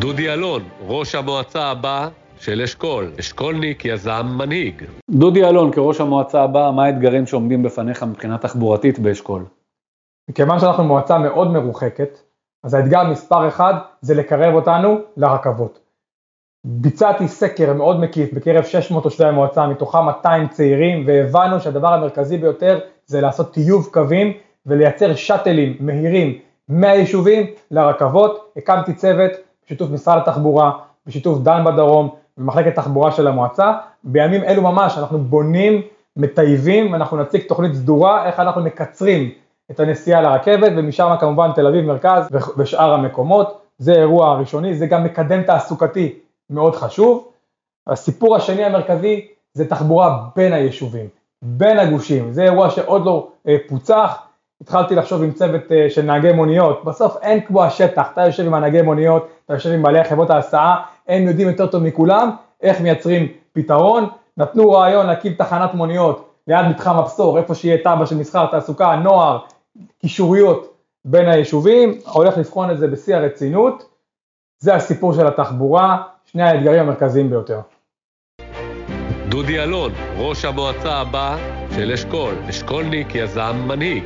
דודי אלון, ראש המועצה הבא של אשכול, אשכולניק, יזם, מנהיג. דודי אלון, כראש המועצה הבאה, מה האתגרים שעומדים בפניך מבחינה תחבורתית באשכול? מכיוון שאנחנו מועצה מאוד מרוחקת, אז האתגר מספר אחד זה לקרב אותנו לרכבות. ביצעתי סקר מאוד מקיף בקרב 600 תושבי המועצה, מתוכם 200 צעירים, והבנו שהדבר המרכזי ביותר זה לעשות טיוב קווים ולייצר שאטלים מהירים מהיישובים לרכבות. הקמתי צוות בשיתוף משרד התחבורה, בשיתוף דן בדרום, במחלקת תחבורה של המועצה. בימים אלו ממש אנחנו בונים, מטייבים, אנחנו נציג תוכנית סדורה איך אנחנו מקצרים את הנסיעה לרכבת, ומשם כמובן תל אביב מרכז ושאר המקומות. זה אירוע ראשוני, זה גם מקדם תעסוקתי מאוד חשוב. הסיפור השני המרכזי זה תחבורה בין היישובים, בין הגושים, זה אירוע שעוד לא אה, פוצח, התחלתי לחשוב עם צוות אה, של נהגי מוניות, בסוף אין כמו השטח, אתה יושב עם הנהגי מוניות, אתה יושב עם בעלי חברות ההסעה, הם יודעים יותר טוב מכולם איך מייצרים פתרון, נתנו רעיון להקים תחנת מוניות ליד מתחם הבשור, איפה שיהיה תב"ע של מסחר, תעסוקה, נוער, קישוריות בין היישובים, הולך לבחון את זה בשיא הרצינות, זה הסיפור של התחבורה, שני האתגרים המרכזיים ביותר. דודי אלון, ראש המועצה הבא של אשכול, אשכולניק, יזם, מנהיג.